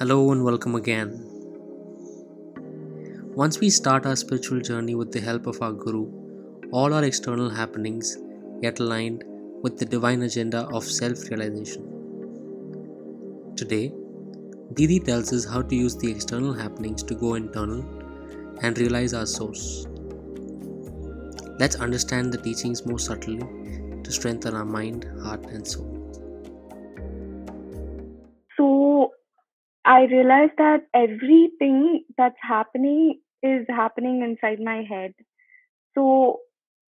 Hello and welcome again. Once we start our spiritual journey with the help of our Guru, all our external happenings get aligned with the divine agenda of self realization. Today, Didi tells us how to use the external happenings to go internal and realize our source. Let's understand the teachings more subtly to strengthen our mind, heart, and soul. I realized that everything that's happening is happening inside my head. So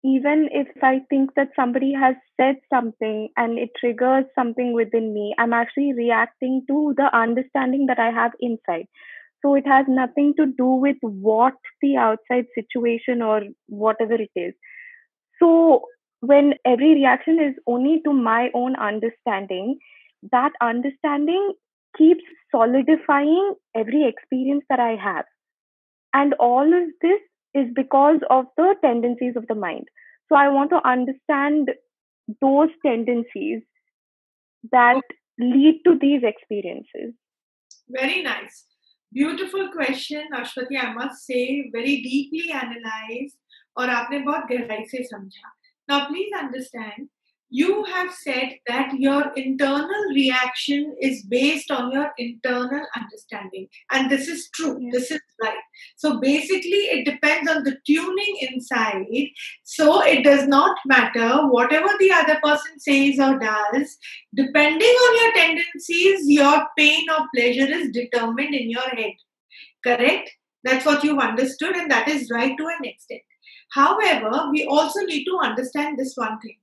even if I think that somebody has said something and it triggers something within me, I'm actually reacting to the understanding that I have inside. So it has nothing to do with what the outside situation or whatever it is. So when every reaction is only to my own understanding, that understanding keeps solidifying every experience that I have. And all of this is because of the tendencies of the mind. So I want to understand those tendencies that lead to these experiences. Very nice. Beautiful question, Ashwati. I must say, very deeply analyzed और आपने बहुत गहराई से समझा. Now, please understand you have said that your internal reaction is based on your internal understanding and this is true. Yeah. this is right. So basically it depends on the tuning inside. So it does not matter. Whatever the other person says or does depending on your tendencies your pain or pleasure is determined in your head. Correct? That's what you've understood and that is right to an extent. However we also need to understand this one thing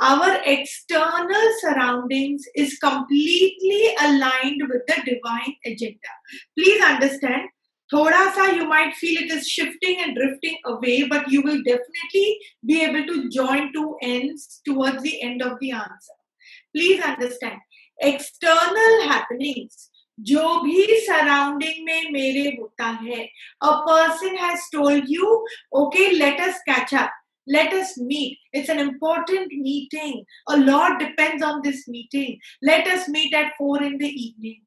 our external surroundings is completely aligned with the divine agenda. Please understand, thoda sa you might feel it is shifting and drifting away, but you will definitely be able to join two ends towards the end of the answer. Please understand, external happenings जो भी surrounding में मेरे होता है a person has told you okay let us catch up let us meet. It's an important meeting. A lot depends on this meeting. Let us meet at 4 in the evening.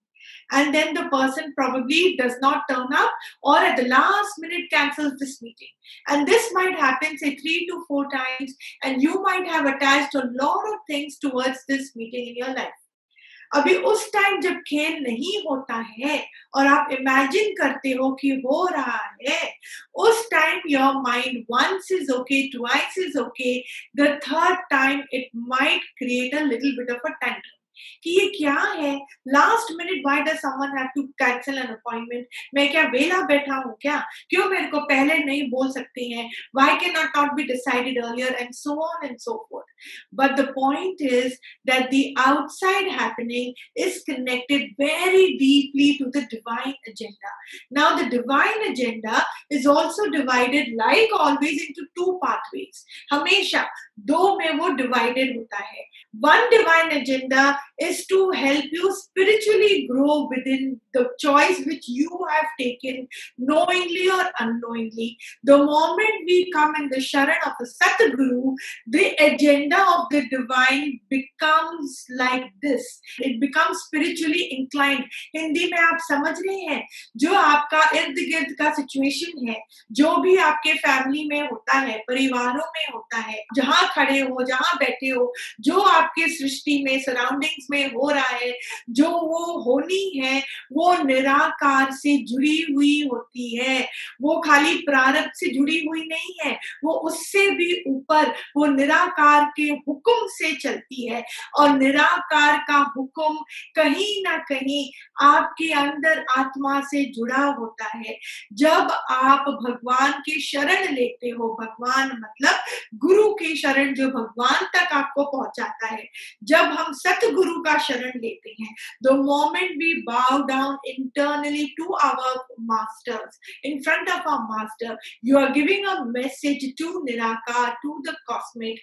And then the person probably does not turn up or at the last minute cancels this meeting. And this might happen, say, three to four times, and you might have attached a lot of things towards this meeting in your life. अभी उस time जब खेल नहीं होता है और आप imagine करते हो कि हो रहा है, उस time your mind once is okay twice is okay the third time it might create a little bit of a tantrum कि ये क्या है? Last minute why does someone have to cancel an appointment मैं क्या वेला बैठा हूँ क्या? क्यों मेरे को पहले नहीं बोल सकते हैं? Why can not not be decided earlier and so on and so forth but the point is that the outside happening is connected very deeply to the divine agenda now the divine agenda is also divided like always into two pathways hamesha दो में वो divided होता है one divine agenda is to help you spiritually grow within the choice which you have taken, knowingly or unknowingly. The moment we come in the Sharan of the Satguru, the agenda of the divine becomes like this. It becomes spiritually inclined. Hindi में आप समझ रहे हैं जो आपका इर्द गिर्द का सिचुएशन है जो भी आपके फैमिली में होता है परिवारों में होता है जहाँ खड़े हो जहाँ बैठे हो जो आपके सृष्टि में सराउंडिंग्स में हो रहा है जो वो होनी है वो निराकार से जुड़ी हुई होती है। वो खाली प्रारब्ध से जुड़ी हुई नहीं है। वो उससे भी ऊपर, वो निराकार के हुक्म से चलती है। और निराकार का हुक्म कहीं ना कहीं आपके अंदर आत्मा से जुड़ा होता है। जब आप भगवान के शरण लेते हो, भगवान मतलब गुरु के शरण जो भगवान तक आपको पहुंचाता है। जब हम सतगुरु गुरु का शरण लेते हैं the moment we bow down internally to our masters, in front of our master. You are giving a message to Nirakar, to the cosmic,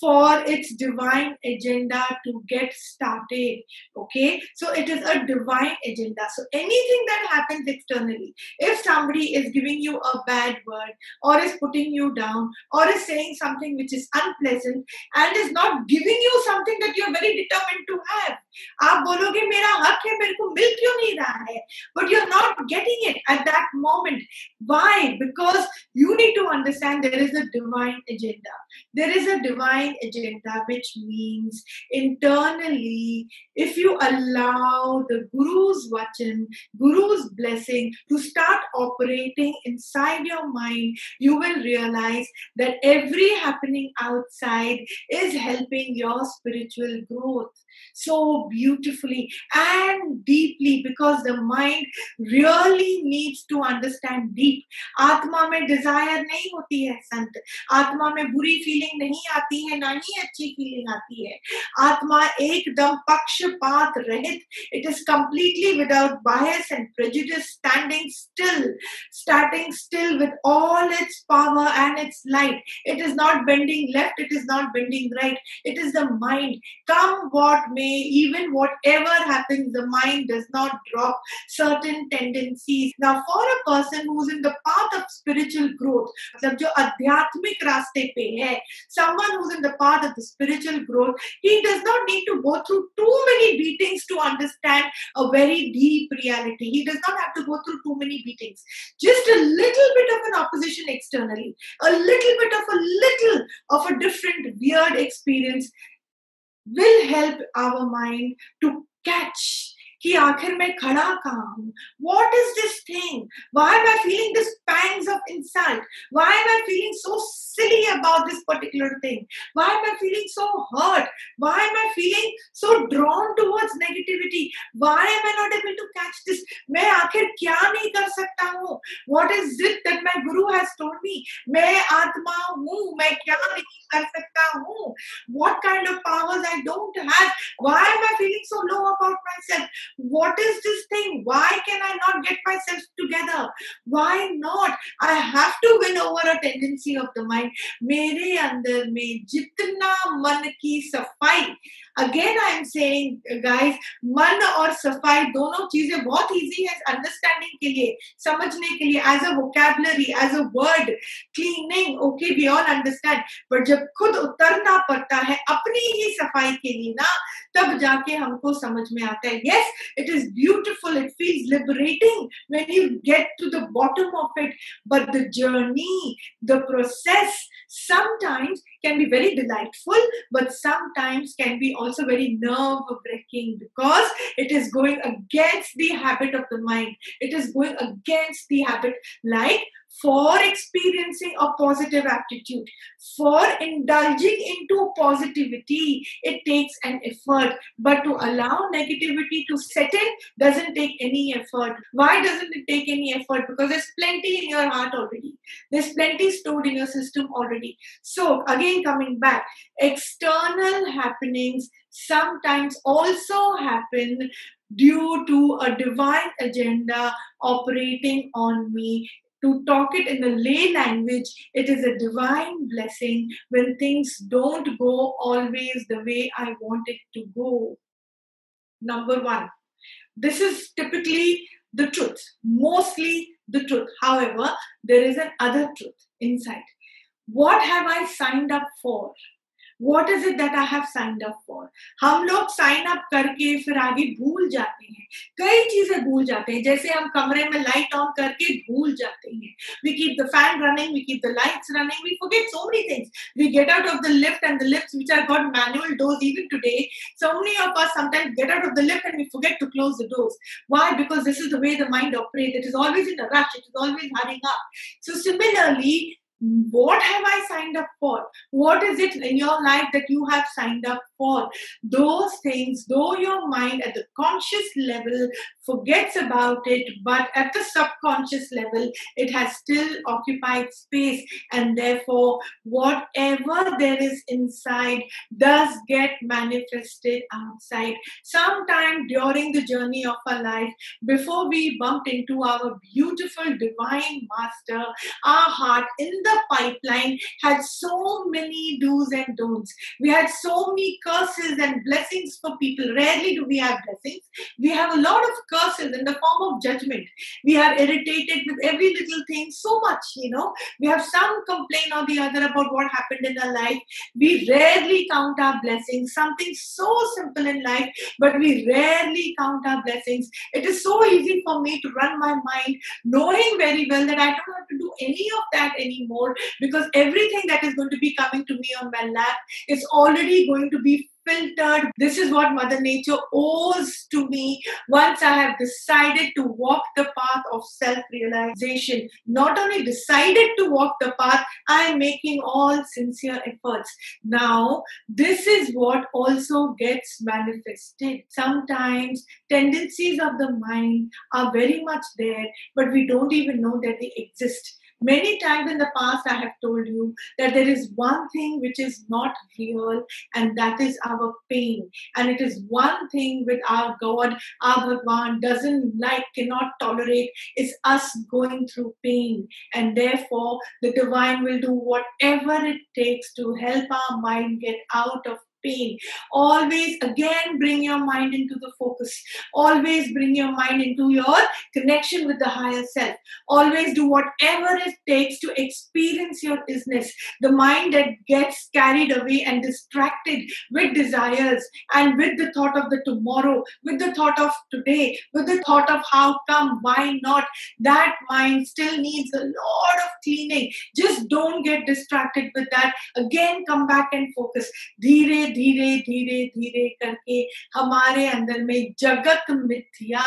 for its divine agenda to get started. Okay, so it is a divine agenda. So anything that happens externally, if somebody is giving you a bad word or is putting you down or is saying something which is unpleasant and is not giving you something that you're very determined to have, आप बोलोगे मेरा हक है मेरे को मिल क्यों नहीं रहा है but you're not getting it at that moment why because you need to understand there is a divine agenda there is a divine agenda which means internally if you allow the guru's vachan guru's blessing to start operating inside your mind you will realize that every happening outside is helping your spiritual growth so beautifully and deeply because the mind really needs to understand deep आत्मा में Dzire नहीं होती है संत आत्मा में बुरी feeling नहीं आती है है ना ही अच्छी फीलिंग आती है। आत्मा एकदम पक्षपात रहित it is completely without bias and prejudice standing still starting still with all its power and its light it is not bending left it is not bending right it is the mind what may even what whatever happens, the mind does not drop certain tendencies. Now, for a person who's in the path of spiritual growth, मतलब जो आध्यात्मिक रास्ते पे है, someone who's in the path of the spiritual growth he does not need to go through too many beatings to understand a very deep reality. He does not have to go through too many beatings. Just a little bit of an opposition externally a little bit of a little of a different weird experience will help our mind to catch कि आखिर मैं खड़ा कहा हूँ? What is this thing why am I feeling this pangs of insult why am I feeling so silly about this particular thing why am I feeling so hurt why am I feeling so drawn towards negativity why am I not able to catch this मैं आखिर क्या नहीं कर सकता हूँ? What is it that my guru has told मी मैं आत्मा हूँ, मैं क्या नहीं कर सकता हूँ? What kind of powers I don't have why am I feeling so low about myself what is this thing why can i not get myself together why not i have to win over a tendency of the mind मेरे अंदर में जितना मन की सफाई again I am saying guys मन और सफ़ाई दोनों चीज़ें बहुत इजी है अंडरस्टैंडिंग के लिए, समझने के लिए as a vocabulary as a word cleaning okay we all understand but जब खुद उतरना पड़ता है अपनी ही सफ़ाई के लिए ना, तब जाके हमको समझ में आता है। Yes it is beautiful it feels liberating when you get to the bottom of it but the journey the process sometimes can be very delightful but sometimes can be also very nerve breaking because it is going against the habit of the mind. It is going against the habit. Like for experiencing a positive attitude, for indulging into positivity, it takes an effort. But to allow negativity to set in doesn't take any effort. Why doesn't it take any effort? Because there's plenty in your heart already, there's plenty stored in your system already. So, again, coming back, external happenings sometimes also happen due to a divine agenda operating on me to talk it in the lay language, it is a divine blessing when things don't go always the way I want it to go. Number one, this is typically the truth, mostly the truth. However, there is an other truth inside. What have I signed up for? What is it that I have signed up for हम लोग sign up करके फिर आगे भूल जाते हैं कई चीजें भूल जाते हैं जैसे हम कमरे में लाइट ऑन करके भूल जाते हैं we keep the fan running we keep the lights running we forget so many things we get out of the lift and the lifts which are got manual doors even today so many of us sometimes get out of the lift and we forget to close the doors why because this is the way the mind operates it is always in a rush it is always hurrying up so similarly what have I signed up for? What is it in your life that you have signed up for? Those things, though your mind at the conscious level forgets about it, but at the subconscious level, it has still occupied space, and therefore, whatever there is inside does get manifested outside. Sometime during the journey of our life, before we bumped into our beautiful divine master, our heart in the pipeline had so many do's and don'ts. We had so many curses and blessings for people. Rarely do we have blessings. We have a lot of curses in the form of judgment. We are irritated with every little thing so much, you know. We have some complaint or the other about what happened in our life. We rarely count our blessings. Something so simple in life, but we rarely count our blessings. It is so easy for me to run my mind knowing very well that I don't have to do any of that anymore because everything that is going to be coming to me on my lap is already going to be filtered. This is what Mother Nature owes to me once I have decided to walk the path of self realization. Not only decided to walk the path, I am making all sincere efforts. Now, this is what also gets manifested. Sometimes tendencies of the mind are very much there, but we don't even know that they exist Many times in the past, I have told you that there is one thing which is not real, and that is our pain. And it is one thing with our God, our Bhagwan doesn't like, cannot tolerate, is us going through pain. And therefore, the divine will do whatever it takes to help our mind get out of pain. Always again bring your mind into the focus. Always bring your mind into your connection with the higher self. Always do whatever it takes to experience your business. The mind that gets carried away and distracted with desires and with the thought of the tomorrow, with the thought of today, with the thought of how come, why not, that mind still needs a lot of cleaning. Just don't get distracted with that. Again, come back and focus. Dhire धीरे धीरे धीरे करके हमारे अंदर में जगत मिथ्या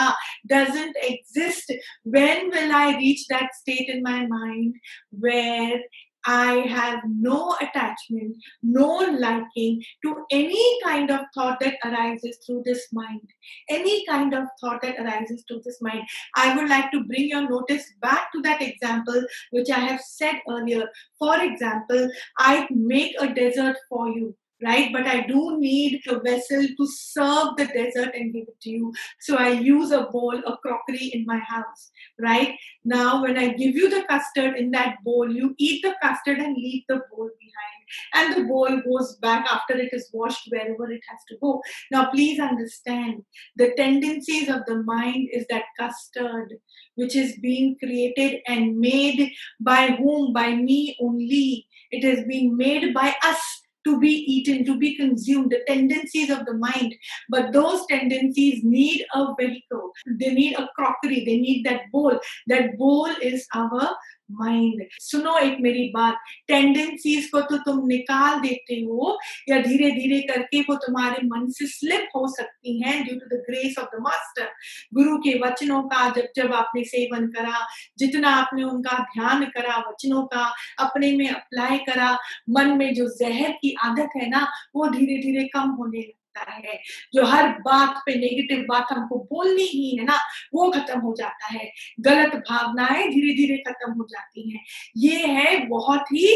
doesn't exist when will i reach that state in my mind where I have no attachment, no liking to any kind of thought that arises through this mind. Any kind of thought that arises through this mind. I would like to bring your notice back to that example which I have said earlier. For example, I make a desert for you right? But I do need a vessel to serve the dessert and give it to you. So I use a bowl, a crockery in my house, right? Now, when I give you the custard in that bowl, you eat the custard and leave the bowl behind. And the bowl goes back after it is washed wherever it has to go. Now, please understand the tendencies of the mind is that custard, which is being created and made by whom? By me only. It has been made by us to be eaten, to be consumed, the tendencies of the mind. But those tendencies need a vehicle. They need a crockery. They need that bowl. That bowl is our mind सुनो एक मेरी बात tendencies को तो तुम निकाल देते हो, या धीरे धीरे करके वो तुम्हारे मन से स्लिप हो सकती हैं due to the grace of the master गुरु के वचनों का जब जब आपने सेवन करा, जितना आपने उनका ध्यान करा, वचनों का अपने में अप्लाई करा, मन में जो जहर की आदत है ना, वो धीरे धीरे कम होने लगी। सकता है। जो हर बात पे नेगेटिव बात हमको बोलनी ही है ना, वो खत्म हो जाता है। गलत भावनाएँ धीरे धीरे खत्म हो जाती हैं। ये है बहुत ही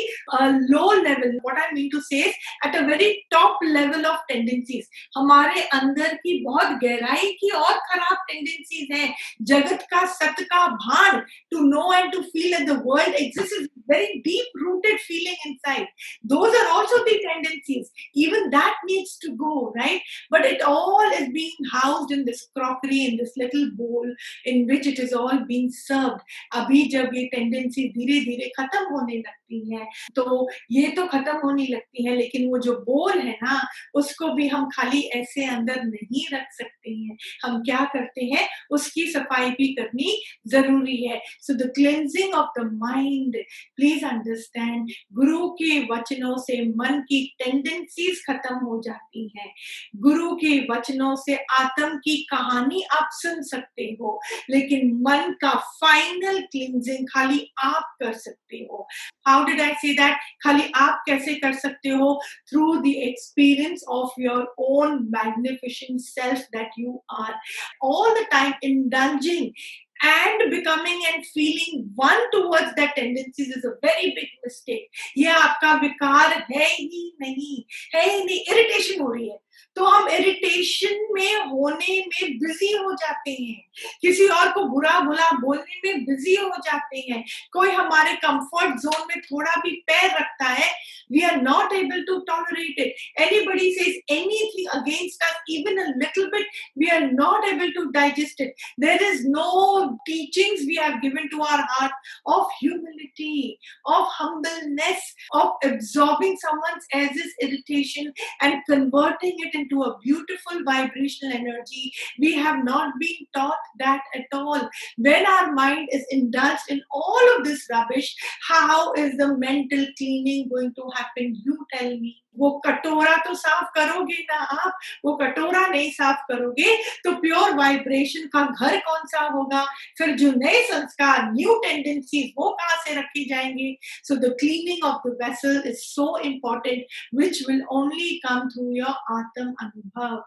low level what I mean to say at a very top level of tendencies हमारे अंदर की बहुत गहराई की और खराब टेंडेंसीज है। जगत का, सत्य का भान to know and to feel at the world exist is very deep rooted feeling inside. Those are also the tendencies. Even that needs to go, right? Right? But it all is being housed in this crockery, in this little bowl in which it is all being served. अभी जब ये tendency धीरे धीरे खत्म होने लगती है तो ये तो खत्म होने लगती है लेकिन वो जो बोल है ना उसको भी हम खाली ऐसे अंदर नहीं रख सकते हैं हम क्या करते हैं उसकी सफ़ाई भी करनी ज़रूरी है so the cleansing of the mind please understand गुरु के वचनों से मन की टेंडेंसीज खत्म हो जाती हैं गुरु के वचनों से आत्म की कहानी आप सुन सकते हो, लेकिन मन का फाइनल क्लिनजिंग खाली आप कर सकते हो। How did I say that खाली आप कैसे कर सकते हो? Through the experience of your own magnificent self that you are all the time indulging and becoming and feeling one towards that tendencies is a very big mistake. ये आपका विकार है ही नहीं। है ही नहीं। इरिटेशन हो रही है। तो हम इरिटेशन में होने में बिज़ी हो जाते हैं। किसी और को बुरा बुरा बोलने में बिज़ी हो जाते हैं। कोई हमारे कंफर्ट जोन में थोड़ा भी पैर रखता है we are not able to tolerate it anybody says anything against us even a little bit we are not able to digest it there is no teachings we have given to our heart of humility of humbleness, of absorbing someone's as is irritation and converting it into a beautiful vibrational energy. We have not been taught that at all. When our mind is indulged in all of this rubbish, how is the mental cleaning going to happen? You tell me. वो कटोरा तो साफ़ करोगे ना आप वो कटोरा नहीं साफ़ करोगे तो प्योर वाइब्रेशन का घर कौन सा होगा फिर जो नए संस्कार न्यू टेंडेंसीज वो कहाँ से रखी जाएँगे so the cleaning of the vessel is so important which will only come through your आत्म अनुभव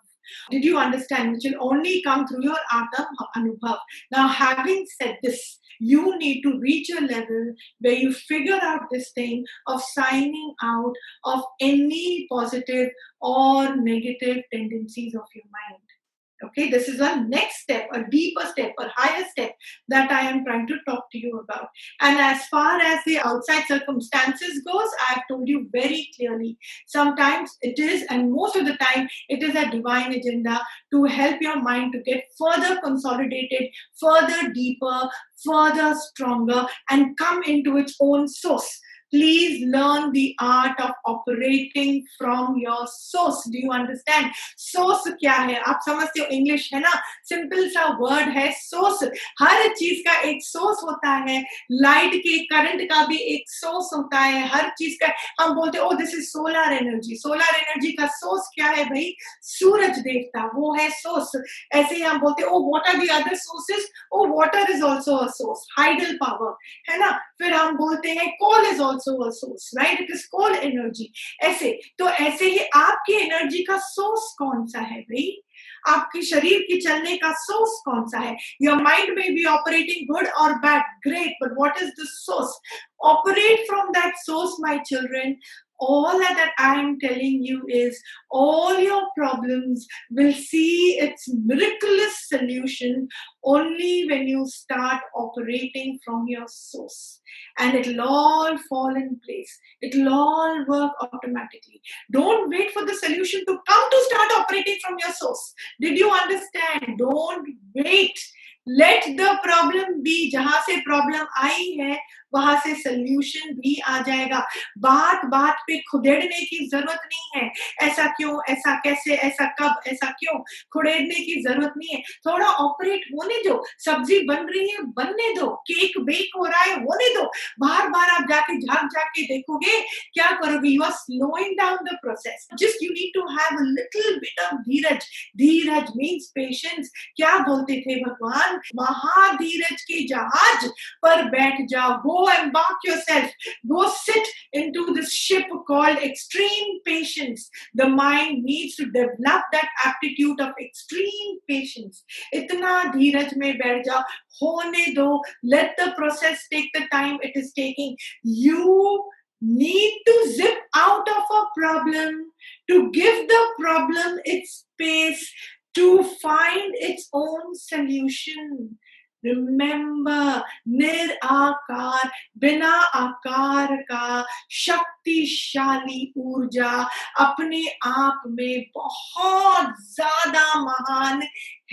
Did you understand? Which will only come through your Atam Anubhav. Now, having said this, you need to reach a level where you figure out this thing of signing out of any positive or negative tendencies of your mind. Okay, this is a next step, a deeper step, or higher step that I am trying to talk to you about. And as far as the outside circumstances goes, I have told you very clearly. Sometimes it is, and most of the time, it is a divine agenda to help your mind to get further consolidated, further deeper, further stronger, and come into its own source please learn the art of operating from your source. Do you understand? Source क्या है? आप समझते हो English है ना? Simple सा word है source हर चीज़ का एक सोर्स होता है। लाइट के करंट का भी एक सोर्स होता है। हर चीज़ का, हम बोलते ओ this is solar energy solar energy का सोर्स क्या है भाई? सूरज देवता, वो है सोर्स ऐसे ही हम बोलते ओ what are the other sources oh water is also a source hydel power है ना? फिर हम बोलते हैं coal is also also a source right? It is called energy. ऐसे तो ऐसे ही आपकी एनर्जी का सोर्स कौन सा है भाई? आपके शरीर के चलने का सोर्स कौन सा है? योर माइंड में बी ऑपरेटिंग गुड और bad great but what is the source operate from that source my children all that I am telling you is all your problems will see its miraculous solution only when you start operating from your source. And it'll all fall in place. It'll all work automatically. Don't wait for the solution to come to start operating from your source. Did you understand? Don't wait. Let the problem be. जहां से problem आई है वहाँ से solution भी आ जाएगा। बात बात पे खुदेड़ने की ज़रूरत नहीं है। ऐसा क्यों? ऐसा कैसे? ऐसा कब? ऐसा क्यों? खुदेड़ने की ज़रूरत नहीं है। थोड़ा ऑपरेट होने दो। सब्ज़ी बन रही है, बनने दो। केक बेक हो रहा है, होने दो। बार बार आप जाके, झाक जाके देखोगे, क्या करोगे? You are slowing down the process just you need to have little bit of धीरज धीरज मीन्स पेशेंस क्या बोलते थे भगवान? महाधीरज के जहाज़ पर बैठ जाओ। Go embark yourself. Go sit into this ship called extreme patience. The mind needs to develop that aptitude of extreme patience. Itna dheeraj mein baith hone do, let the process take the time it is taking. You need to zip out of a problem to give the problem its space to find its own solution. Remember निराकार बिना आकार का शक्तिशाली ऊर्जा अपने आप में बहुत ज़्यादा महान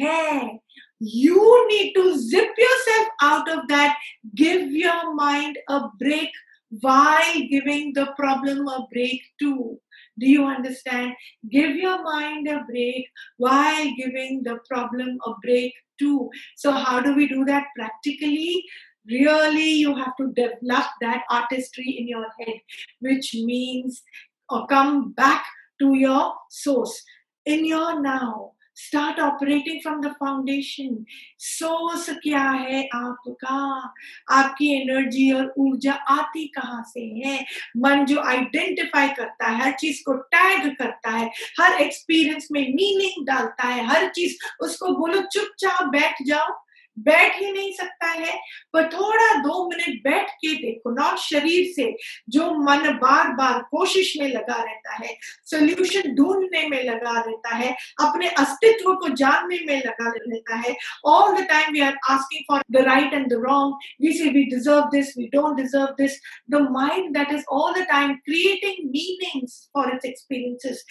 है you need to zip yourself out of that give your mind a break by giving the problem a break to Do you understand? Give your mind a break while giving the problem a break too. So, how do we do that practically? Really, you have to develop that artistry in your head, which means or come back to your source in your now. Start operating from the foundation source क्या है आपका आपकी energy और ऊर्जा आती कहाँ से है मन जो आइडेंटिफाई करता है हर चीज़ को टैग करता है हर एक्सपीरियंस में मीनिंग डालता है हर चीज़ उसको बोलो चुपचाप बैठ जाओ बैठ ही नहीं सकता है। पर थोड़ा दो मिनट बैठ के देखो नॉट शरीर से, जो मन बार बार कोशिश में लगा रहता है सोल्यूशन ढूँढने में लगा रहता है, अपने अस्तित्व को जानने में लगा रहता है। All the time we are asking for the right and the wrong we say we deserve this we don't deserve this the mind that is all the time creating meanings for its experiences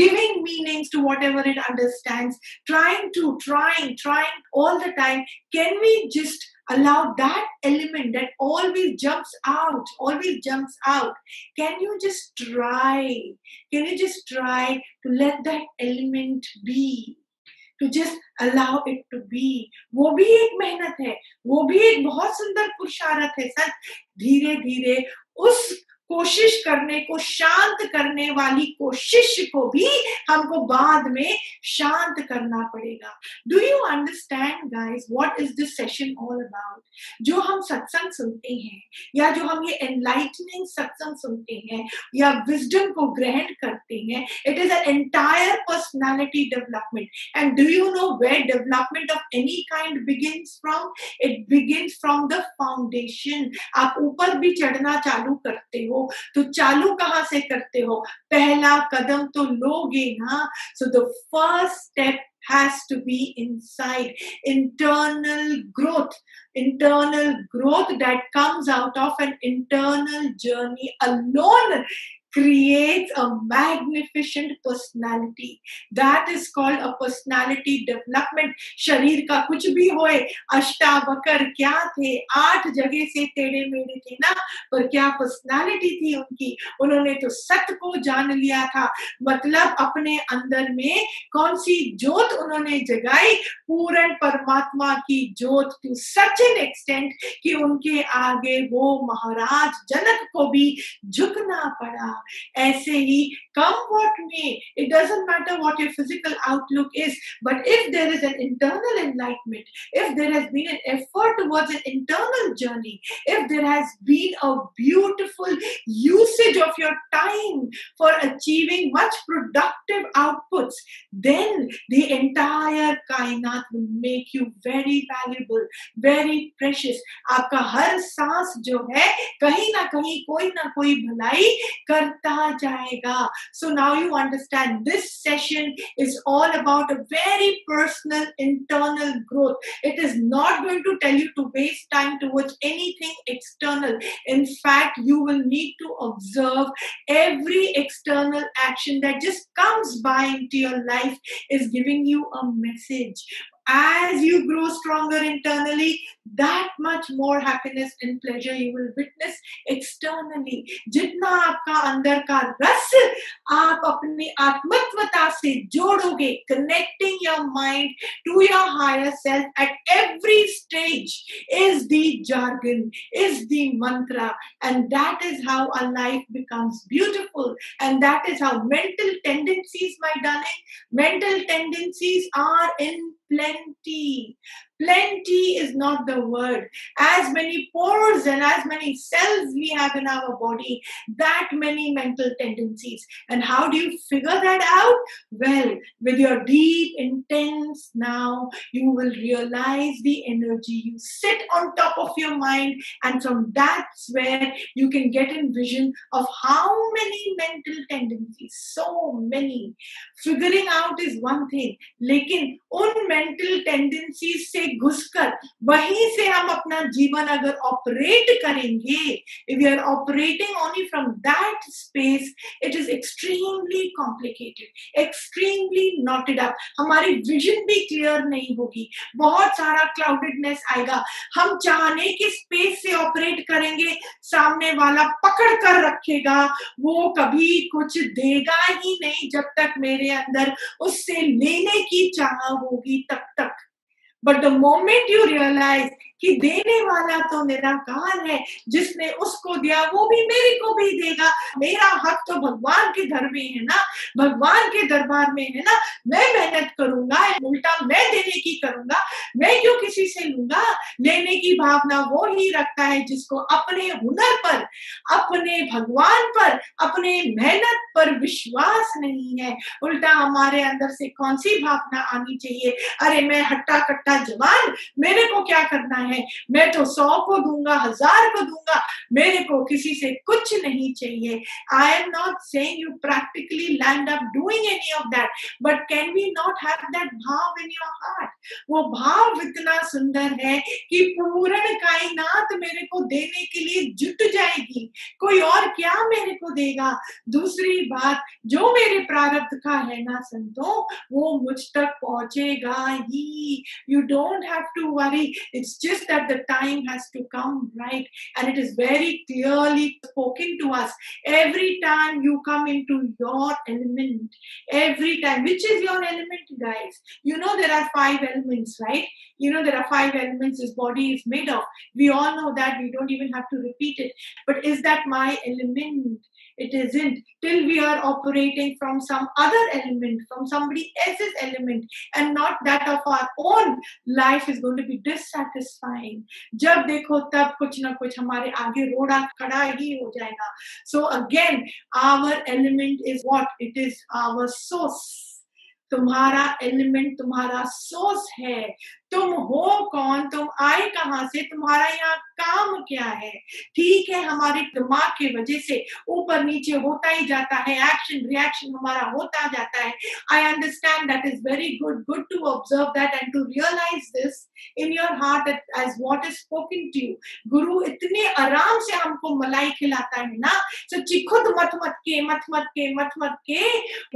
giving meanings to whatever it understands trying to, trying trying all the time can we just allow that element that always jumps out always jumps out can you just try can you just try to let that element be to just allow it to be वो भी एक मेहनत है वो भी एक बहुत सुंदर पुरुषारथ है सर धीरे धीरे उस कोशिश करने को, शांत करने वाली कोशिश को भी हमको बाद में शांत करना पड़ेगा। Do you understand guys what is this session all about जो हम सत्संग सुनते हैं, या जो हम ये एनलाइटनिंग सत्संग सुनते हैं, या विजडम को ग्रहण करते हैं it is an entire personality development and do you know where development of any kind begins from it begins from the foundation आप ऊपर भी चढ़ना चालू करते हो तो चालू कहाँ से करते हो? पहला कदम तो लोगे ना? So the first step has to be inside internal growth internal growth that comes out of an internal journey alone creates a magnificent personality. That is called a personality development. शरीर का कुछ भी होए, अष्टावकर क्या थे? आठ जगह से टेढ़े मेढ़े थे ना, पर क्या पर्सनालिटी थी उनकी? उन्होंने तो सत्य को जान लिया था। मतलब अपने अंदर में कौन सी जोत उन्होंने जगाई? पूर्ण परमात्मा की जोत टू सच एन एक्सटेंट कि उनके आगे वो महाराज जनक को भी झुकना पड़ा। ऐसे ही come what may it doesn't matter what your physical outlook is but if there is an internal enlightenment if there has been an effort towards an internal journey if there has been a beautiful usage of your time for achieving much productive outputs then the entire kainat will make you very valuable very precious आपका हर सांस जो है कहीं ना कहीं कोई ना कोई भलाई करता जाएगा so now you understand this session is all about a very personal internal growth it is not going to tell you to waste time towards anything external in fact you will need to observe every external action that just comes by into your life is giving you a message as you grow stronger internally, that much more happiness and pleasure you will witness externally. जितना आपका अंदर का रस आप अपनी आत्मत्वता से जोड़ोगे connecting your mind to your higher self at every stage is the jargon, is the mantra, and that is how a life becomes beautiful, and that is how mental tendencies, my darling, mental tendencies are in plenty. Plenty is not the word. As many pores and as many cells we have in our body, that many mental tendencies. And how do you figure that out? Well, with your deep, intense now, you will realize the energy. You sit on top of your mind, and from that's where you can get in vision of how many mental tendencies, so many. Figuring out is one thing, लेकिन उन mental tendencies से घुसकर, वहीं से हम अपना जीवन अगर ऑपरेट करेंगे, if we are operating only from that space, it is extremely complicated, extremely knotted up. हमारी विजन भी क्लियर नहीं होगी। बहुत सारा क्लाउडेडनेस आएगा। हम चाहने की स्पेस से ऑपरेट करेंगे, सामने वाला पकड़ कर रखेगा, वो कभी कुछ देगा ही नहीं जब तक मेरे अंदर उससे लेने की चाह होगी तब तक। But the moment you realize कि देने वाला तो निराकार है, जिसने उसको दिया, वो भी मेरे को भी देगा। मेरा हक तो भगवान के घर में है ना? भगवान के दरबार में है ना? मैं मेहनत करूँगा, उल्टा मैं देने की करूँगा, मैं क्यों किसी से लूँगा? लेने की भावना वो ही रखता है जिसको अपने हुनर पर, अपने भगवान पर, अपने मेहनत पर विश्वास नहीं है। उल्टा हमारे अंदर से कौन सी भावना आनी चाहिए? अरे मैं हट्टा कट्टा जवान, मेरे को क्या करना है? मैं तो सौ को दूँगा, हज़ार को दूँगा। मेरे को किसी से कुछ नहीं चाहिए। I am not saying you practically land up doing any of that but can we not have that भाव इन योर हार्ट वो भाव इतना सुंदर है कि पूर्ण कायनात मेरे को देने के लिए जुट जाएगी। कोई और क्या मेरे को देगा? दूसरी बात, जो मेरे प्रारब्ध का है ना संतो, वो मुझ तक पहुंचेगा ही। You don't have to worry it's just that the time has to come right. And it is very clearly spoken to us. Every time you come into your element, every time, which is your element, guys? You know, there are five elements, right? You know, there are five elements this body is made of. We all know that. We don't even have to repeat it. But is that my element? it isn't till we are operating from some other element from somebody else's element and not that of our own life is going to be dissatisfying जब देखो तब कुछ ना कुछ हमारे आगे रोड़ा खड़ा ही हो जाएगा so again our element is what it is our source तुम्हारा एलिमेंट तुम्हारा सोर्स है तुम हो कौन? तुम आए कहाँ से? तुम्हारा यहाँ काम क्या है? ठीक है, हमारे दिमाग के वजह से ऊपर नीचे होता ही जाता है एक्शन रिएक्शन हमारा होता जाता है। I understand that is very good good to observe that and to realise this in your heart as what is spoken to you गुरु इतने आराम से हमको मलाई खिलाता है ना? सच्ची खुद मत मत के, मत मत के, मत मत के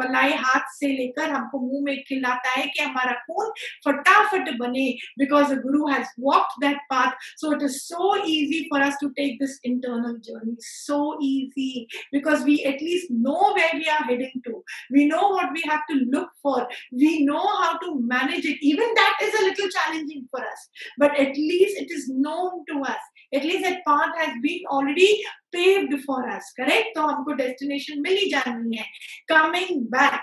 मलाई हाथ से लेकर हमको मुँह में खिलाता है कि हमारा खून फटाफट बने because the guru has walked that path so it is so easy for us to take this internal journey so easy because we at least know where we are heading to we know what we have to look for we know how to manage it even that is a little challenging for us but at least it is known to us at least that path has been already paved for us correct तो हमको destination मिल ही जानी है coming back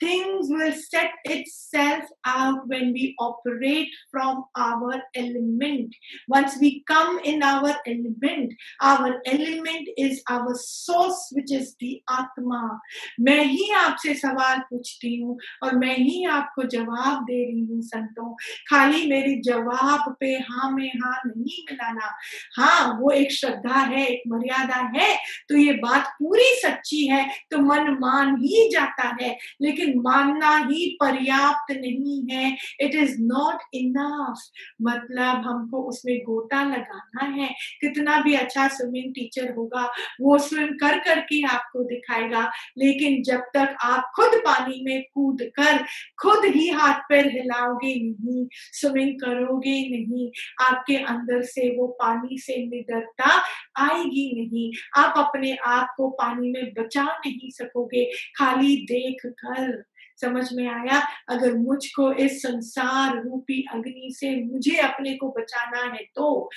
Things will set itself out when we operate from our element. Once we come in our element, our element is our source, which is the Atma. मैं ही आपसे सवाल पूछती हूँ और मैं ही आपको जवाब दे रही हूँ संतों खाली मेरी जवाब पे हाँ में हाँ नहीं मिलाना हाँ वो एक श्रद्धा है एक मर्यादा है तो ये बात पूरी सच्ची है तो मन मान ही जाता है लेकिन मानना ही पर्याप्त नहीं है। इट इज़ नॉट इनफ मतलब हमको उसमें गोता लगाना है। कितना भी अच्छा स्विमिंग टीचर होगा, वो स्विम कर करके आपको दिखाएगा। लेकिन जब तक आप खुद पानी में कूद कर, खुद ही हाथ पैर हिलाओगे नहीं स्विमिंग करोगे नहीं, आपके अंदर से वो पानी से निडरता आएगी नहीं। आप अपने आप को पानी में बचा नहीं सकोगे। खाली देख कर। समझ में आया? अगर मुझको इस संसार रूपी अग्नि से मुझे अपने को बचाना है तो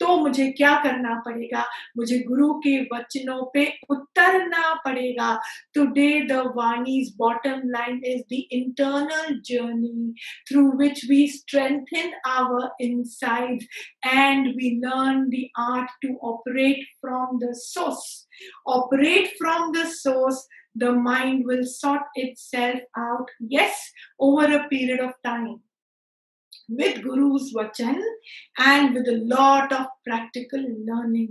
तो मुझे क्या करना पड़ेगा? मुझे गुरु के वचनों पे उतरना पड़ेगा। Today the वाणीज bottom line is the internal journey through which we strengthen our inside and we learn the art to operate from the source operate from the source the mind will sort itself out, yes, over a period of time. With Guru's Vachan and with a lot of practical learning.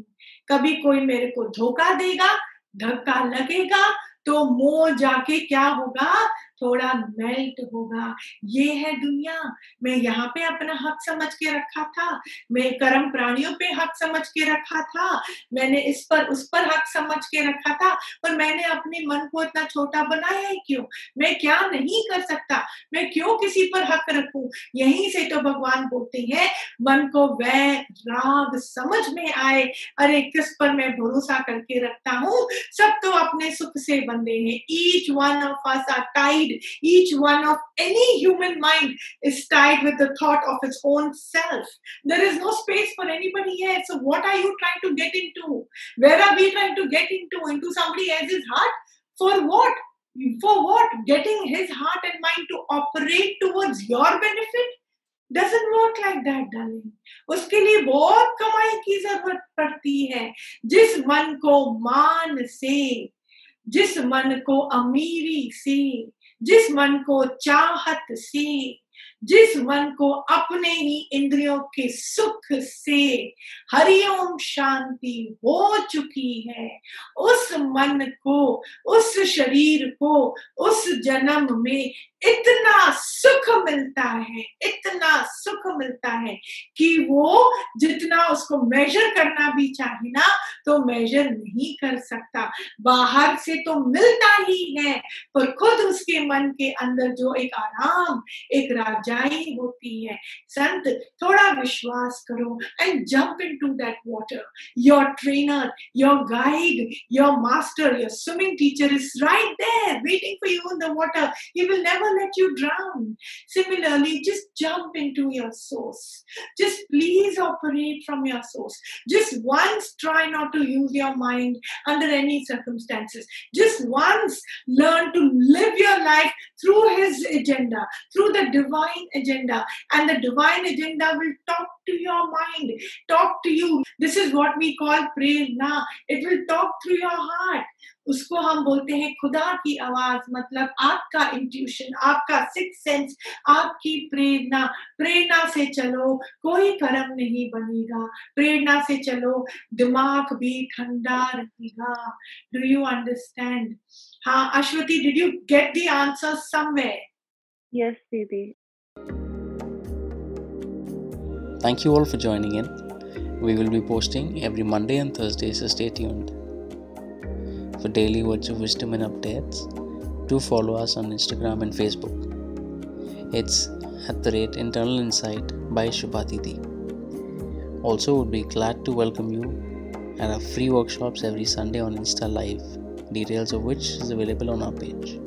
कभी कोई मेरे को धोखा देगा धक्का लगेगा तो मोह जाके क्या होगा थोड़ा मेल्ट होगा। ये है दुनिया। मैं यहाँ पे अपना हक समझ के रखा था। मैं कर्म प्राणियों पे हक समझ के रखा था। मैंने इस पर, उस पर हक समझ के रखा था। पर मैंने अपने मन को इतना छोटा बनाया है क्यों? मैं क्या नहीं कर सकता? मैं क्यों किसी पर हक रखू? यहीं से तो भगवान बोलते हैं, मन को वह राग समझ में आए। अरे, किस पर मैं भरोसा करके रखता हूँ? सब तो अपने सुख से बंदे हैं। Each one of us are tied, each one of any human mind is tied with the thought of its own self. There is no space for anybody else. So, what are you trying to get into? Where are we trying to get into? Into somebody else's heart? For what? For what? Getting his heart and mind to operate towards your benefit? Doesn't work like that darling उसके लिए बहुत कमाई की जरूरत पड़ती है जिस मन को मान से जिस मन को अमीरी से जिस मन को चाहत से जिस मन को अपने ही इंद्रियों के सुख से हरिओम शांति हो चुकी है, उस मन को, उस शरीर को, उस जन्म में इतना सुख मिलता है, इतना सुख मिलता है कि वो जितना उसको मेजर करना भी चाहे ना तो मेजर नहीं कर सकता। बाहर से तो मिलता ही है, पर खुद उसके मन के अंदर जो एक आराम, एक राजाई होती है संत थोड़ा विश्वास करो and jump in to that water your trainer your guide your master your swimming teacher is right there waiting for you in the water he will never let you drown. Similarly, just jump into your source. Just please operate from your source. Just once try not to use your mind under any circumstances. Just once learn to live your life through His agenda, through the divine agenda. And the divine agenda will talk to your mind, talk to you. This is what we call prerna. It will talk through your heart. उसको हम बोलते हैं खुदा की आवाज़ मतलब आपका intuition आपका सिक्स सेंस आपकी प्रेरणा प्रेरणा से चलो कोई कर्म नहीं बनेगा प्रेरणा से चलो दिमाग भी ठंडा रहेगा डू यू अंडरस्टैंड हाँ Ashwathi did you get the answer somewhere Yes, Didi. Thank you all for joining in. We will be posting every Monday and Thursday, so stay tuned. For daily words of wisdom and updates, do follow us on Instagram and Facebook. It's at the rate Internal Insight by Shubhatiti. Also, would be glad to welcome you at our free workshops every Sunday on Insta Live, details of which is available on our page.